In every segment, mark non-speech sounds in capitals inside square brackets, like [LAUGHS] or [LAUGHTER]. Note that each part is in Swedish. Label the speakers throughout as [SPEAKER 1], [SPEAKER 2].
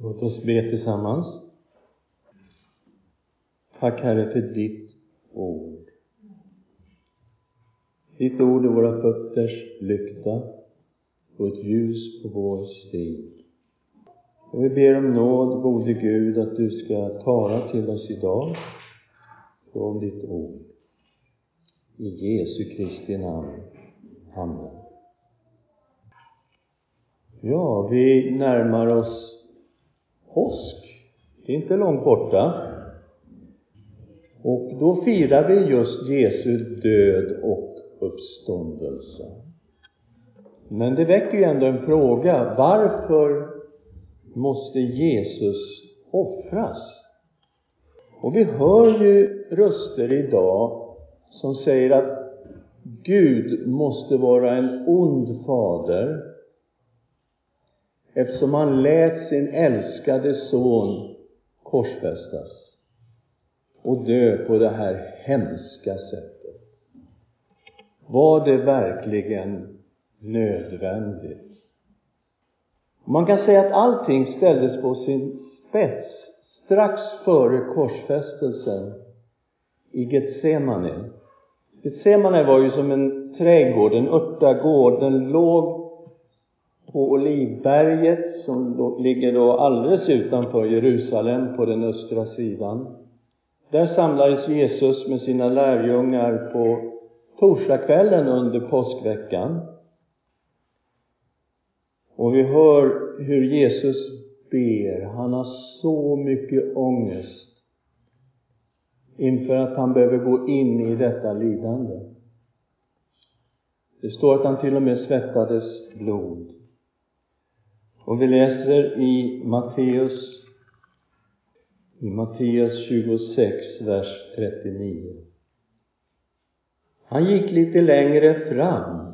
[SPEAKER 1] Låt oss be tillsammans. Tack Herre för ditt ord. Ditt ord är våra fötters lykta och ett ljus på vår stig. Och vi ber om nåd, gode Gud, att du ska tala till oss idag från ditt ord. I Jesu Kristi namn. Amen. Ja, vi närmar oss påsk. Det är inte långt borta. Och då firar vi just Jesu död och uppståndelse. Men det väcker ju ändå en fråga. Varför måste Jesus offras? Och vi hör ju röster idag som säger att Gud måste vara en ond fader eftersom han lät sin älskade son korsfästas och dö på det här hemska sättet. Var det verkligen nödvändigt? Man kan säga att allting ställdes på sin spets strax före korsfästelsen i Getsemane. Getsemane var ju som en trädgård, en örtagård. Den låg på Olivberget som ligger då alldeles utanför Jerusalem på den östra sidan. Där samlades Jesus med sina lärjungar på torsdagskvällen under påskveckan. Och vi hör hur Jesus ber. Han har så mycket ångest inför att han behöver gå in i detta lidande. Det står att han till och med svettades blod. Och vi läser i Matteus i Matteus 26, vers 39. Han gick lite längre fram,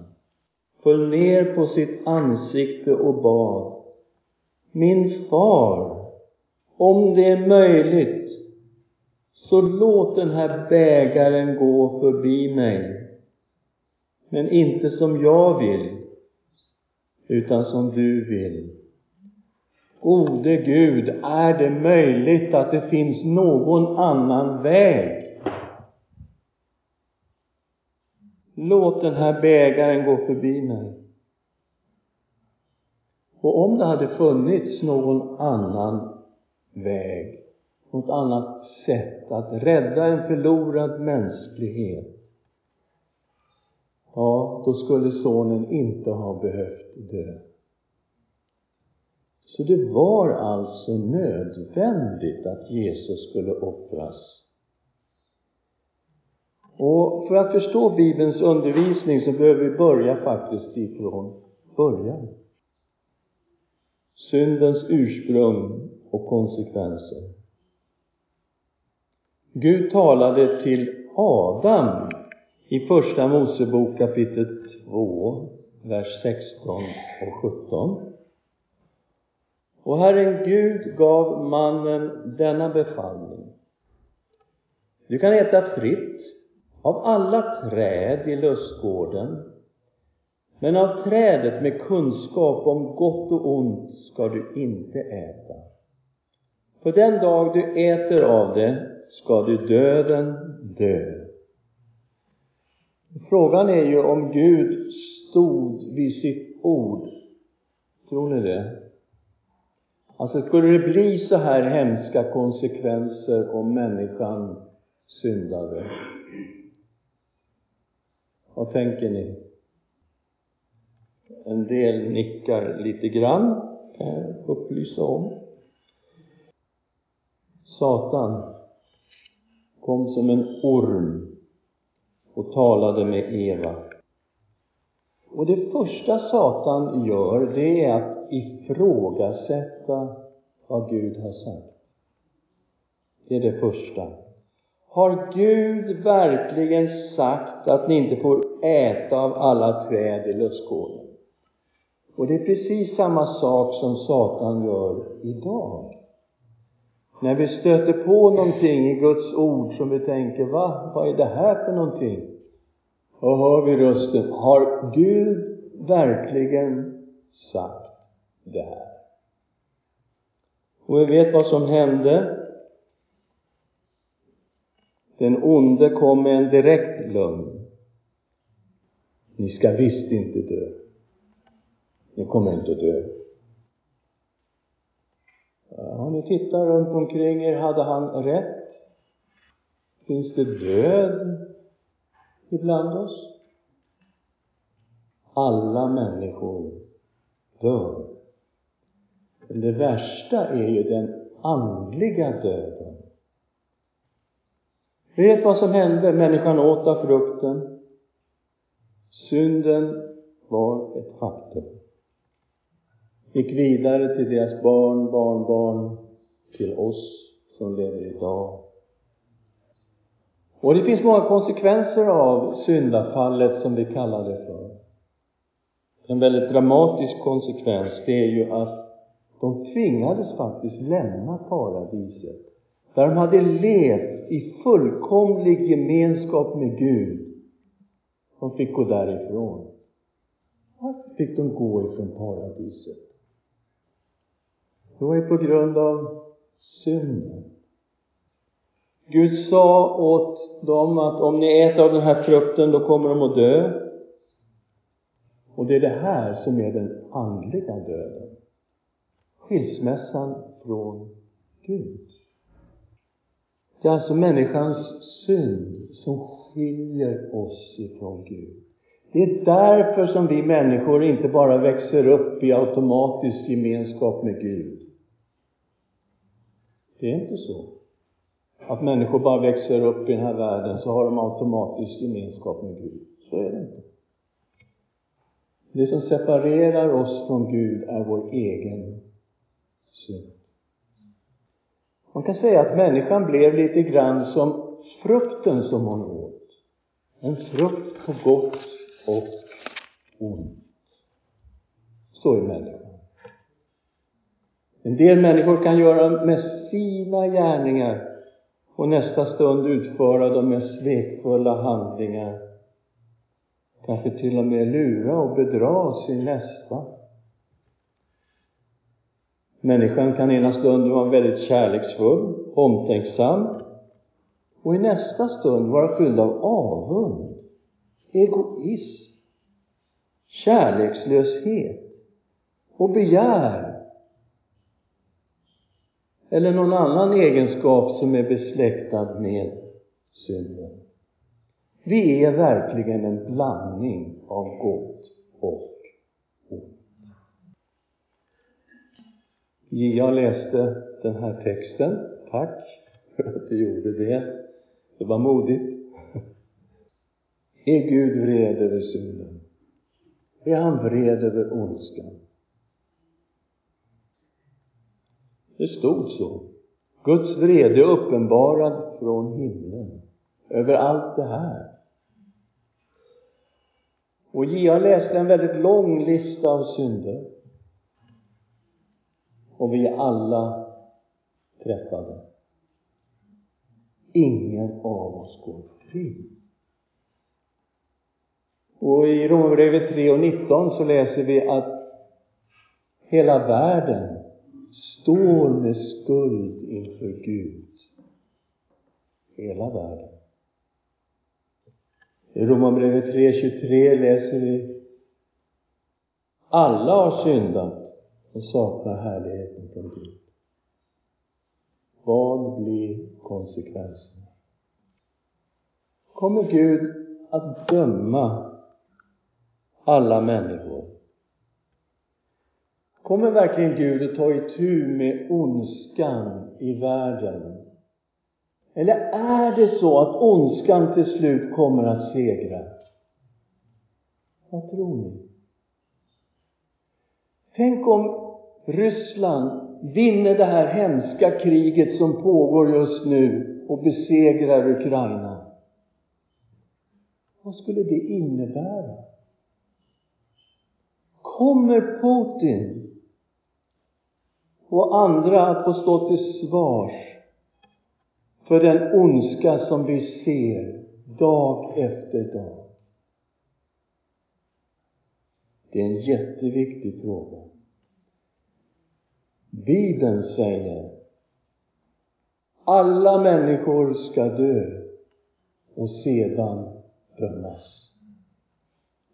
[SPEAKER 1] föll ner på sitt ansikte och bad. Min far, om det är möjligt, så låt den här bägaren gå förbi mig. Men inte som jag vill, utan som du vill. Gode Gud, är det möjligt att det finns någon annan väg? Låt den här bägaren gå förbi mig. Och om det hade funnits någon annan väg, något annat sätt att rädda en förlorad mänsklighet, ja, då skulle sonen inte ha behövt dö. Så det var alltså nödvändigt att Jesus skulle offras. Och för att förstå Bibelns undervisning så behöver vi börja faktiskt ifrån början. Syndens ursprung och konsekvenser. Gud talade till Adam i Första Mosebok kapitel 2, vers 16 och 17. Och Herren Gud gav mannen denna befallning. Du kan äta fritt av alla träd i lustgården, men av trädet med kunskap om gott och ont ska du inte äta. För den dag du äter av det ska du döden dö. Frågan är ju om Gud stod vid sitt ord. Tror ni det? Alltså, skulle det bli så här hemska konsekvenser om människan syndade? Vad tänker ni? En del nickar lite grann, kan jag upplysa om. Satan kom som en orm och talade med Eva. Och det första Satan gör, det är att ifrågasätta vad Gud har sagt. Det är det första. Har Gud verkligen sagt att ni inte får äta av alla träd i lustgården? Och det är precis samma sak som Satan gör idag. När vi stöter på någonting i Guds ord som vi tänker, va, vad är det här för någonting? Och hör vi rösten, har Gud verkligen sagt det här? Och vi vet vad som hände. Den onde kom med en direkt lögn. Ni ska visst inte dö. Ni kommer inte att dö. Om ni tittar runt omkring er, hade han rätt? Finns det död ibland oss? Alla människor dör. Men det värsta är ju den andliga döden. Vet vad som hände? Människan åt av frukten. Synden var ett faktum. Gick vidare till deras barn, barnbarn, till oss som lever idag. Och det finns många konsekvenser av syndafallet som vi kallar det för. En väldigt dramatisk konsekvens, det är ju att de tvingades faktiskt lämna paradiset, där de hade levt i fullkomlig gemenskap med Gud. De fick gå därifrån. Varför fick de gå ifrån paradiset? Det var ju på grund av synden. Gud sa åt dem att om ni äter av den här frukten, då kommer de att dö. Och det är det här som är den andliga döden. Skilsmässan från Gud. Det är alltså människans synd som skiljer oss ifrån Gud. Det är därför som vi människor inte bara växer upp i automatisk gemenskap med Gud. Det är inte så att människor bara växer upp i den här världen så har de automatisk gemenskap med Gud. Så är det inte. Det som separerar oss från Gud är vår egen synd. Man kan säga att människan blev lite grann som frukten som hon åt. En frukt på gott och ont. Så är människan. En del människor kan göra mest fina gärningar och nästa stund utföra de mest svekfulla handlingar. Kanske till och med lura och bedra sin nästa. Människan kan ena stunden vara väldigt kärleksfull, omtänksam och i nästa stund vara fylld av avund, egoism, kärlekslöshet och begär eller någon annan egenskap som är besläktad med synden. Vi är verkligen en blandning av gott och ont. Jag läste den här texten. Tack för att du gjorde det. Det var modigt. Är Gud vred över synden? Är han vred över ondskan? Det stod så. Guds vrede är uppenbarad från himlen över allt det här. Och J.A. läste en väldigt lång lista av synder. Och vi är alla träffade. Ingen av oss går fri. Och i Romarbrevet 3 och 19 så läser vi att hela världen står med skuld inför Gud. Hela världen. I Romarbrevet 3.23 läser vi Alla har syndat och saknar härligheten från Gud. Vad blir konsekvenserna? Kommer Gud att döma alla människor Kommer verkligen Gud att ta itu med ondskan i världen? Eller är det så att ondskan till slut kommer att segra? Vad tror ni? Tänk om Ryssland vinner det här hemska kriget som pågår just nu och besegrar Ukraina. Vad skulle det innebära? Kommer Putin och andra att få stå till svars för den ondska som vi ser dag efter dag. Det är en jätteviktig fråga. Bibeln säger alla människor ska dö och sedan dömas.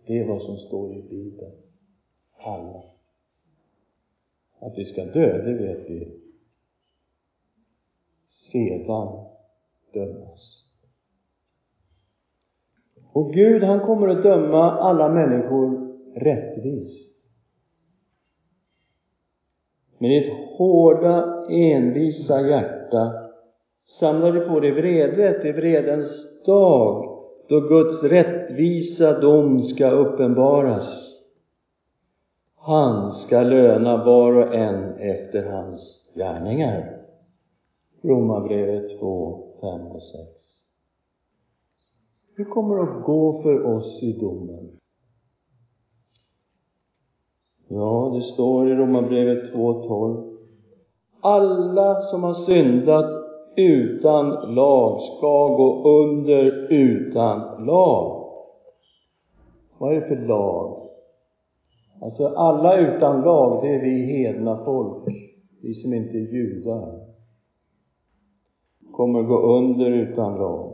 [SPEAKER 1] Det är vad som står i Bibeln. Alla. Att vi ska dö, det vet vi. Sedan dömas. Och Gud, han kommer att döma alla människor rättvist. Men ditt hårda, envisa hjärta samlade på dig vrede till vredens dag då Guds rättvisa dom ska uppenbaras. Han ska löna var och en efter hans gärningar. Romarbrevet 2, 5 och 6. Hur kommer det att gå för oss i domen? Ja, det står i Romarbrevet 2.12. Alla som har syndat utan lag ska gå under utan lag. Vad är det för lag? Alltså alla utan lag, det är vi hedna folk, vi som inte är judar. Kommer gå under utan lag.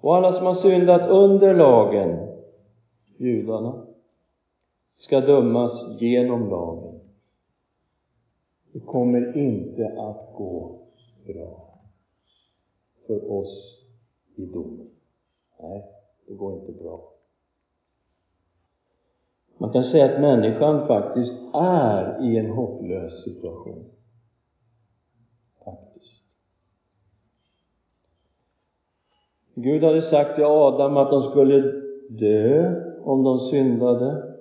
[SPEAKER 1] Och alla som har syndat under lagen, judarna, ska dömas genom lagen. Det kommer inte att gå bra för oss i domen. Nej, det går inte bra. Man kan säga att människan faktiskt är i en hopplös situation. Faktiskt. Gud hade sagt till Adam att de skulle dö om de syndade.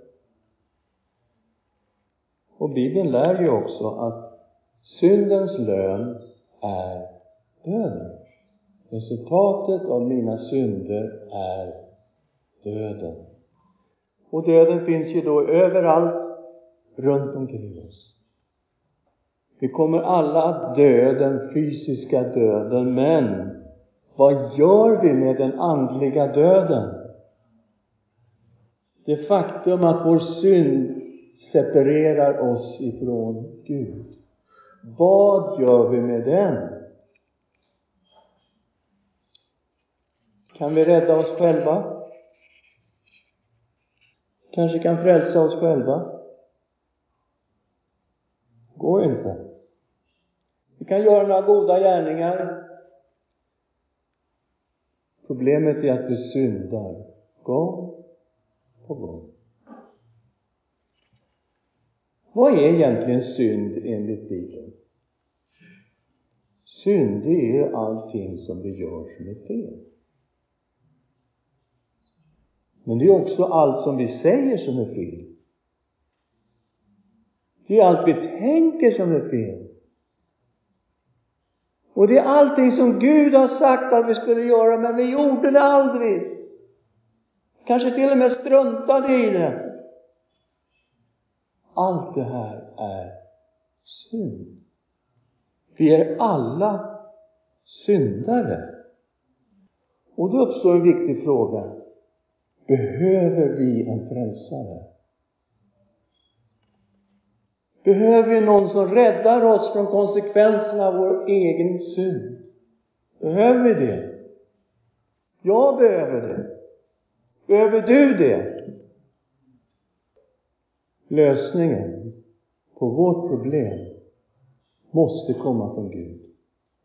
[SPEAKER 1] Och Bibeln lär ju också att syndens lön är döden. Resultatet av mina synder är döden. Och döden finns ju då överallt runt omkring oss. Vi kommer alla att dö den fysiska döden, men vad gör vi med den andliga döden? Det faktum att vår synd separerar oss ifrån Gud. Vad gör vi med den? Kan vi rädda oss själva? Kanske kan frälsa oss själva? Går inte. Vi kan göra några goda gärningar. Problemet är att vi syndar gång på gång. Vad är egentligen synd enligt Bibeln? Synd, det är allting som vi gör som är fel. Men det är också allt som vi säger som är fel. Det är allt vi tänker som är fel. Och det är allting som Gud har sagt att vi skulle göra, men vi gjorde det aldrig. Kanske till och med struntade i det. Allt det här är synd. Vi är alla syndare. Och då uppstår en viktig fråga. Behöver vi en frälsare? Behöver vi någon som räddar oss från konsekvenserna av vår egen synd? Behöver vi det? Jag behöver det. Behöver du det? Lösningen på vårt problem måste komma från Gud.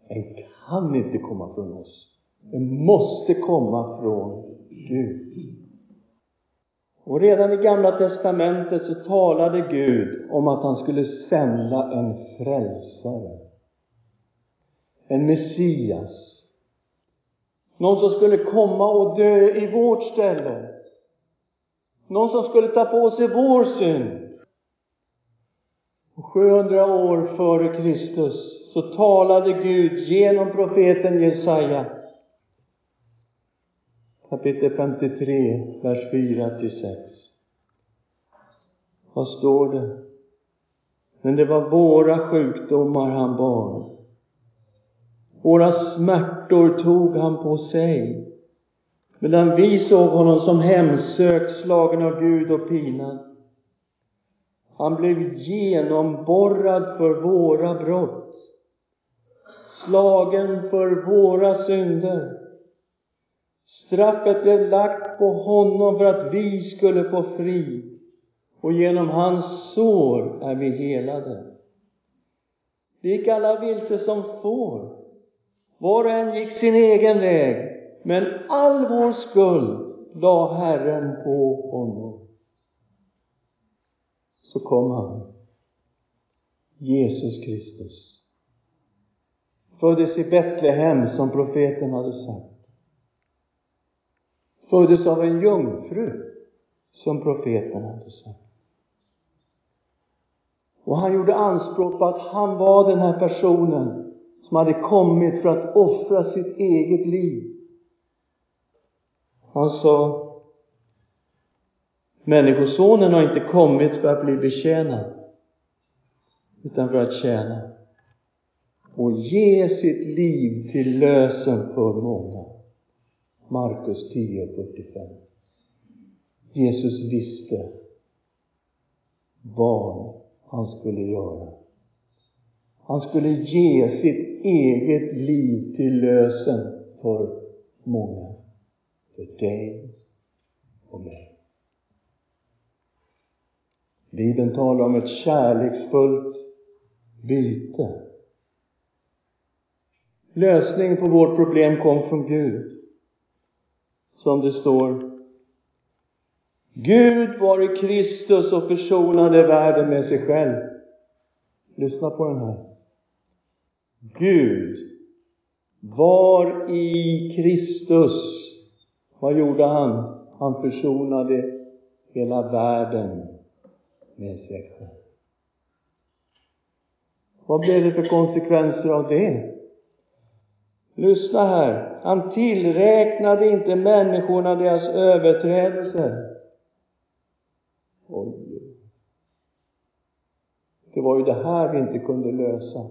[SPEAKER 1] Den kan inte komma från oss. Den måste komma från Gud. Och redan i Gamla Testamentet så talade Gud om att han skulle sända en frälsare. En Messias. Någon som skulle komma och dö i vårt ställe. Någon som skulle ta på sig vår synd. Och 700 år före Kristus så talade Gud genom profeten Jesaja kapitel 53, vers 4 till 6. Vad står det? Men det var våra sjukdomar han bar. Våra smärtor tog han på sig. Medan vi såg honom som hemsökt, slagen av Gud och pinad. Han blev genomborrad för våra brott, slagen för våra synder. Straffet blev lagt på honom för att vi skulle få fri och genom hans sår är vi helade. Vi gick alla vilse som får. Var och en gick sin egen väg, men all vår skuld la Herren på honom. Så kom han, Jesus Kristus. Föddes i Betlehem som profeten hade sagt. Föddes av en jungfru som profeten hade sagt. Och han gjorde anspråk på att han var den här personen som hade kommit för att offra sitt eget liv. Han sa Människosonen har inte kommit för att bli betjänad utan för att tjäna och ge sitt liv till lösen för många. Markus 10.45 Jesus visste vad han skulle göra. Han skulle ge sitt eget liv till lösen för många. För dig och mig. Bibeln talar om ett kärleksfullt byte. Lösningen på vårt problem kom från Gud. Som det står Gud var i Kristus och försonade världen med sig själv. Lyssna på den här. Gud var i Kristus. Vad gjorde han? Han försonade hela världen med sig själv. Vad blev det för konsekvenser av det? Lyssna här. Han tillräknade inte människorna deras överträdelser. Oj. Det var ju det här vi inte kunde lösa.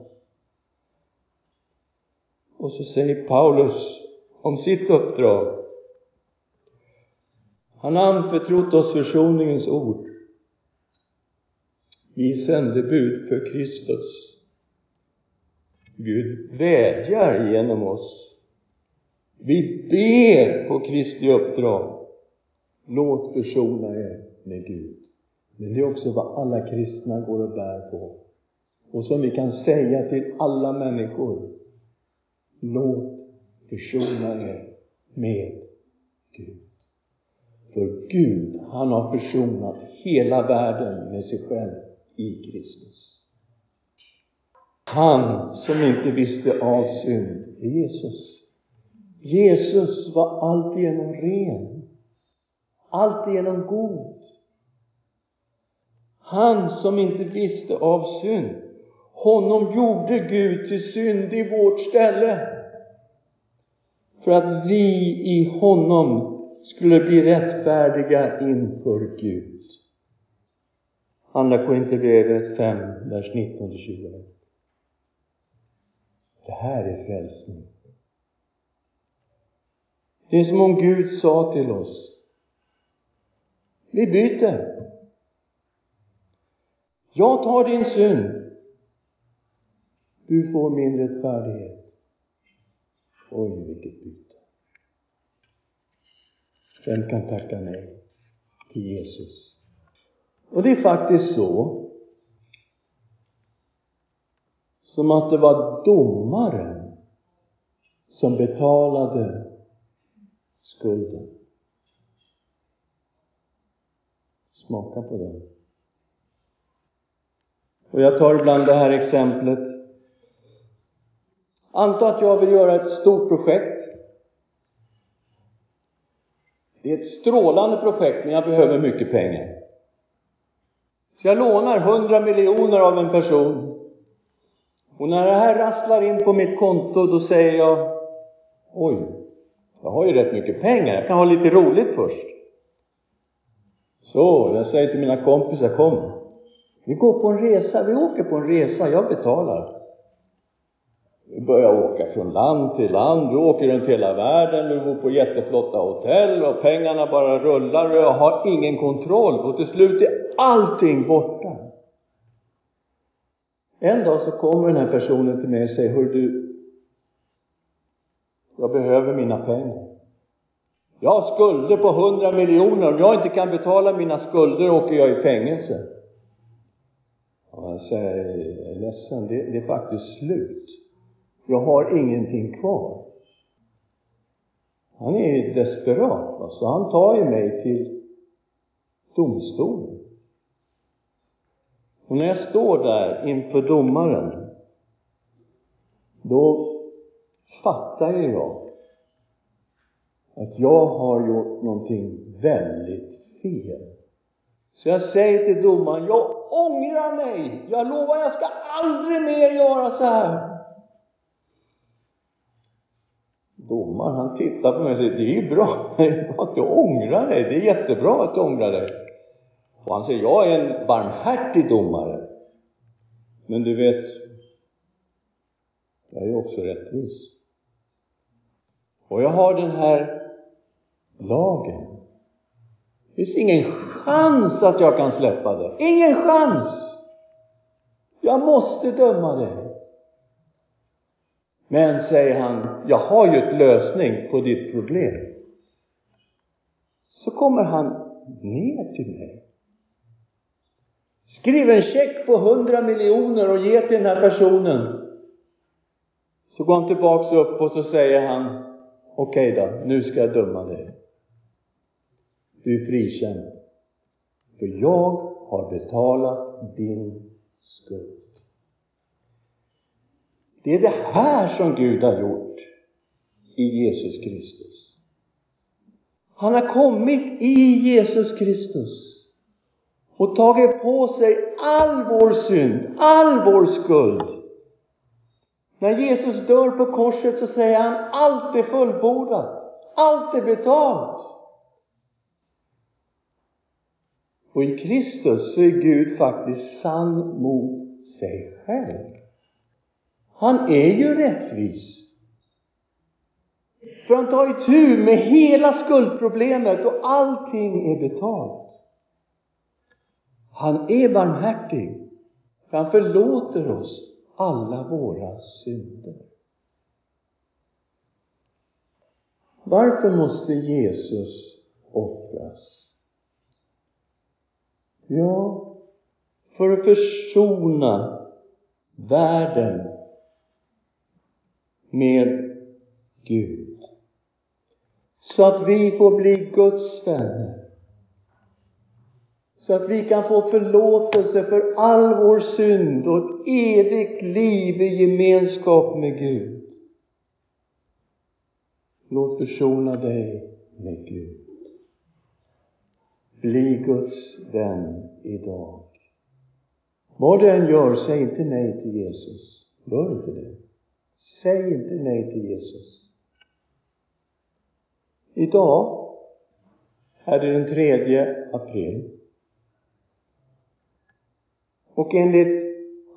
[SPEAKER 1] Och så säger Paulus om sitt uppdrag. Han har anförtrott oss försoningens ord. Vi sändebud för Kristus. Gud vädjar genom oss. Vi ber på Kristi uppdrag. Låt försona er med Gud. Men det är också vad alla kristna går och bär på. Och som vi kan säga till alla människor. Låt försona er med Gud. För Gud, han har försonat hela världen med sig själv i Kristus. Han som inte visste av synd är Jesus. Jesus var alltigenom ren, alltigenom god. Han som inte visste av synd, honom gjorde Gud till synd i vårt ställe. För att vi i honom skulle bli rättfärdiga inför Gud. Andra Korinthierbrevet 5, vers 19-21. Det här är frälsning. Det är som om Gud sa till oss Vi byter. Jag tar din synd. Du får min rättfärdighet. Oj, vilket byte. Vem kan tacka nej till Jesus? Och det är faktiskt så som att det var domaren som betalade skulden. Smaka på den. Och jag tar ibland det här exemplet. Anta att jag vill göra ett stort projekt. Det är ett strålande projekt, men jag behöver mycket pengar. Så jag lånar hundra miljoner av en person. Och när det här rasslar in på mitt konto, då säger jag Oj, jag har ju rätt mycket pengar, jag kan ha lite roligt först. Så, jag säger till mina kompisar, kom. Vi går på en resa, vi åker på en resa, jag betalar. Vi börjar åka från land till land, du åker runt hela världen, du bor på jätteflotta hotell och pengarna bara rullar och jag har ingen kontroll och till slut är allting borta. En dag så kommer den här personen till mig och säger, hör du, jag behöver mina pengar. Jag har skulder på hundra miljoner. Om jag inte kan betala mina skulder åker jag i fängelse. Och jag säger, jag är ledsen, det, det är faktiskt slut. Jag har ingenting kvar. Han är desperat, va? så han tar ju mig till domstolen. Och när jag står där inför domaren, då fattar ju jag att jag har gjort någonting väldigt fel. Så jag säger till domaren, jag ångrar mig. Jag lovar, jag ska aldrig mer göra så här. Domaren, han tittar på mig och säger, det är ju bra [LAUGHS] att du ångrar dig. Det är jättebra att du ångrar dig. Och han säger, jag är en barmhärtig domare. Men du vet, jag är också rättvis. Och jag har den här lagen. Det finns ingen chans att jag kan släppa det. Ingen chans! Jag måste döma dig. Men, säger han, jag har ju ett lösning på ditt problem. Så kommer han ner till mig. Skriv en check på hundra miljoner och ge till den här personen. Så går han tillbaks upp och så säger han, okej okay då, nu ska jag döma dig. Du är frikänd. För jag har betalat din skuld. Det är det här som Gud har gjort i Jesus Kristus. Han har kommit i Jesus Kristus och tagit på sig all vår synd, all vår skuld. När Jesus dör på korset så säger han allt är fullbordat, allt är betalt. Och i Kristus så är Gud faktiskt sann mot sig själv. Han är ju rättvis. För han tar itu med hela skuldproblemet och allting är betalt. Han är barmhärtig. Han förlåter oss alla våra synder. Varför måste Jesus offras? Ja, för att försona världen med Gud. Så att vi får bli Guds vänner. Så att vi kan få förlåtelse för all vår synd och ett evigt liv i gemenskap med Gud. Låt försona dig med Gud. Bli Guds vän idag. Vad du än gör, säg inte nej till Jesus. Gör inte det. Säg inte nej till Jesus. Idag är det den 3 april. Och enligt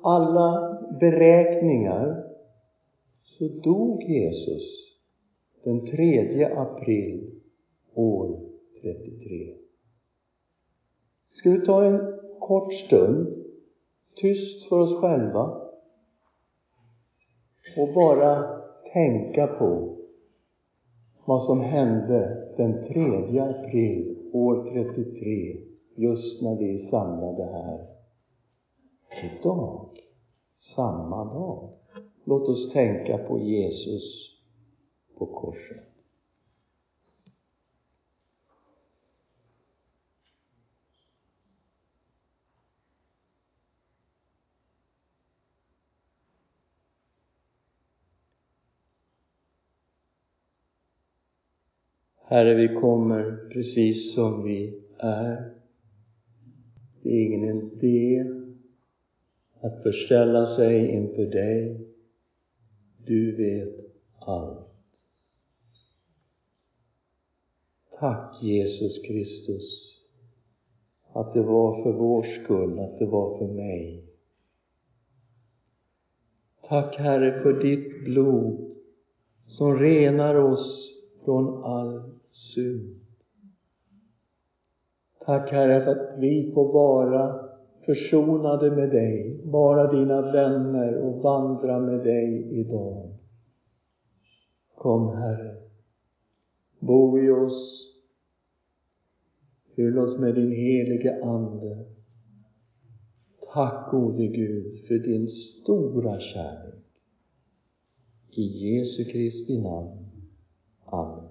[SPEAKER 1] alla beräkningar så dog Jesus den 3 april år 33. Ska vi ta en kort stund, tyst för oss själva och bara tänka på vad som hände den 3 april år 33, just när vi är samlade här. Idag, samma dag. Låt oss tänka på Jesus på korset. Herre, vi kommer precis som vi är. Det är ingen idé att förställa sig inför dig. Du vet allt. Tack Jesus Kristus att det var för vår skull, att det var för mig. Tack Herre för ditt blod som renar oss från all synd. Tack Herre för att vi får vara försonade med dig, vara dina vänner och vandra med dig idag. Kom, Herre, bo i oss, fyll oss med din helige Ande. Tack, gode Gud, för din stora kärlek. I Jesu Kristi namn. Amen.